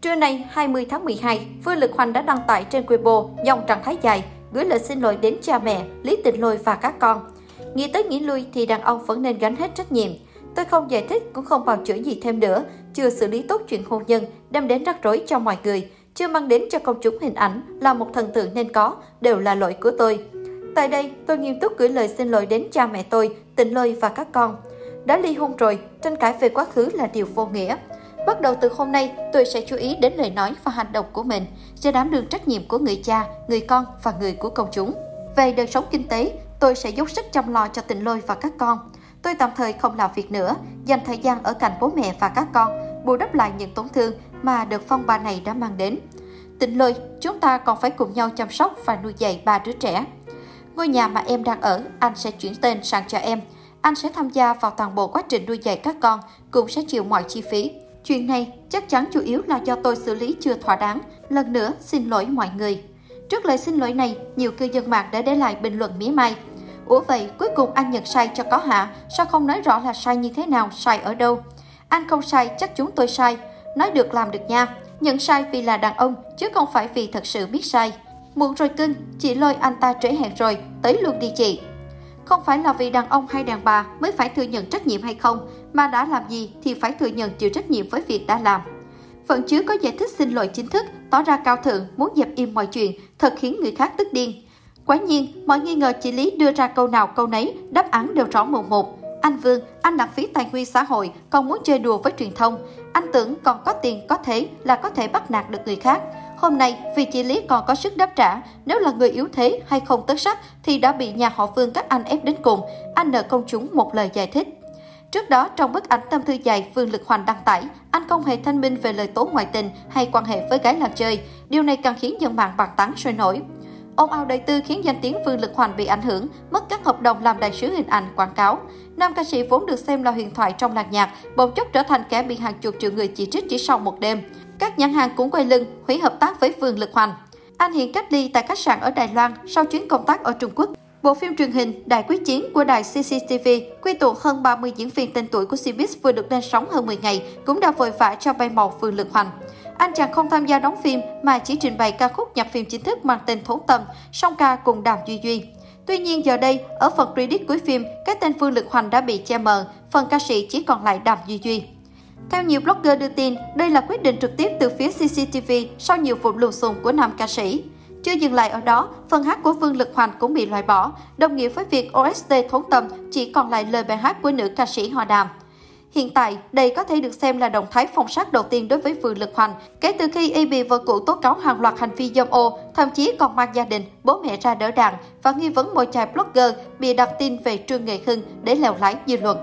Trưa nay 20 tháng 12, Vương Lực Hoành đã đăng tải trên Weibo dòng trạng thái dài gửi lời xin lỗi đến cha mẹ, Lý Tịnh Lôi và các con. Nghĩ tới nghĩ lui thì đàn ông vẫn nên gánh hết trách nhiệm. Tôi không giải thích cũng không bào chữa gì thêm nữa, chưa xử lý tốt chuyện hôn nhân, đem đến rắc rối cho mọi người, chưa mang đến cho công chúng hình ảnh là một thần tượng nên có, đều là lỗi của tôi. Tại đây, tôi nghiêm túc gửi lời xin lỗi đến cha mẹ tôi, Tịnh Lôi và các con. Đã ly hôn rồi, tranh cãi về quá khứ là điều vô nghĩa. Bắt đầu từ hôm nay, tôi sẽ chú ý đến lời nói và hành động của mình, sẽ đảm đương trách nhiệm của người cha, người con và người của công chúng. Về đời sống kinh tế, tôi sẽ dốc sức chăm lo cho Tịnh Lôi và các con. Tôi tạm thời không làm việc nữa, dành thời gian ở cạnh bố mẹ và các con, bù đắp lại những tổn thương mà đợt phong ba này đã mang đến. Tịnh Lôi, chúng ta còn phải cùng nhau chăm sóc và nuôi dạy ba đứa trẻ. Ngôi nhà mà em đang ở, anh sẽ chuyển tên sang cho em. Anh sẽ tham gia vào toàn bộ quá trình nuôi dạy các con, cũng sẽ chịu mọi chi phí. Chuyện này chắc chắn chủ yếu là do tôi xử lý chưa thỏa đáng. Lần nữa, xin lỗi mọi người. Trước lời xin lỗi này, nhiều cư dân mạng đã để lại bình luận mỉa mai. Ủa vậy, cuối cùng anh nhận sai cho có hả? Sao không nói rõ là sai như thế nào, sai ở đâu? Anh không sai, chắc chúng tôi sai. Nói được làm được nha. Nhận sai vì là đàn ông, chứ không phải vì thật sự biết sai. Muộn rồi cưng, chị lôi anh ta trễ hẹn rồi, tới luôn đi chị. Không phải là vì đàn ông hay đàn bà mới phải thừa nhận trách nhiệm hay không, mà đã làm gì thì phải thừa nhận chịu trách nhiệm với việc đã làm. Phần chứa có giải thích xin lỗi chính thức, tỏ ra cao thượng, muốn dẹp im mọi chuyện, thật khiến người khác tức điên. Quả nhiên, mọi nghi ngờ chị Lý đưa ra câu nào câu nấy, đáp án đều rõ mồn một. Anh Vương, anh lãng phí tài nguyên xã hội, còn muốn chơi đùa với truyền thông. Anh tưởng còn có tiền có thế là có thể bắt nạt được người khác. Hôm nay, vì chị Lý còn có sức đáp trả, nếu là người yếu thế hay không tất sắc thì đã bị nhà họ Vương các anh ép đến cùng. Anh nợ công chúng một lời giải thích. Trước đó, trong bức ảnh tâm thư dài Phương Lực Hoành đăng tải, anh không hề thanh minh về lời tố ngoại tình hay quan hệ với gái làm chơi. Điều này càng khiến dân mạng bàn tán sôi nổi. Ông ao đời tư khiến danh tiếng Phương Lực Hoành bị ảnh hưởng, mất các hợp đồng làm đại sứ hình ảnh quảng cáo. Nam ca sĩ vốn được xem là huyền thoại trong làng nhạc, bỗng chốc trở thành kẻ bị hàng chục triệu người chỉ trích chỉ sau một đêm. Các nhãn hàng cũng quay lưng, hủy hợp tác với Vương Lực Hoành. Anh hiện cách ly tại khách sạn ở Đài Loan sau chuyến công tác ở Trung Quốc. Bộ phim truyền hình Đại Quyết Chiến của đài CCTV quy tụ hơn 30 diễn viên tên tuổi của Cbiz vừa được lên sóng hơn 10 ngày cũng đã vội vã cho bay màu Vương Lực Hoành. Anh chàng không tham gia đóng phim mà chỉ trình bày ca khúc nhập phim chính thức mang tên Thốn Tâm, song ca cùng Đàm Duy Duy. Tuy nhiên giờ đây, ở phần credit cuối phim, cái tên Phương Lực Hoành đã bị che mờ, phần ca sĩ chỉ còn lại Đàm Duy Duy. Theo nhiều blogger đưa tin, đây là quyết định trực tiếp từ phía CCTV sau nhiều vụ lùm xùm của nam ca sĩ. Chưa dừng lại ở đó, phần hát của Vương Lực Hoành cũng bị loại bỏ, đồng nghĩa với việc OST thốn tâm chỉ còn lại lời bài hát của nữ ca sĩ Hòa Đàm. Hiện tại, đây có thể được xem là động thái phòng sát đầu tiên đối với Vương Lực Hoành, kể từ khi y bị vợ cũ tố cáo hàng loạt hành vi dâm ô, thậm chí còn mang gia đình, bố mẹ ra đỡ đạn và nghi vấn môi chài blogger bị đặt tin về Trương Nghệ Hưng để lèo lái dư luận.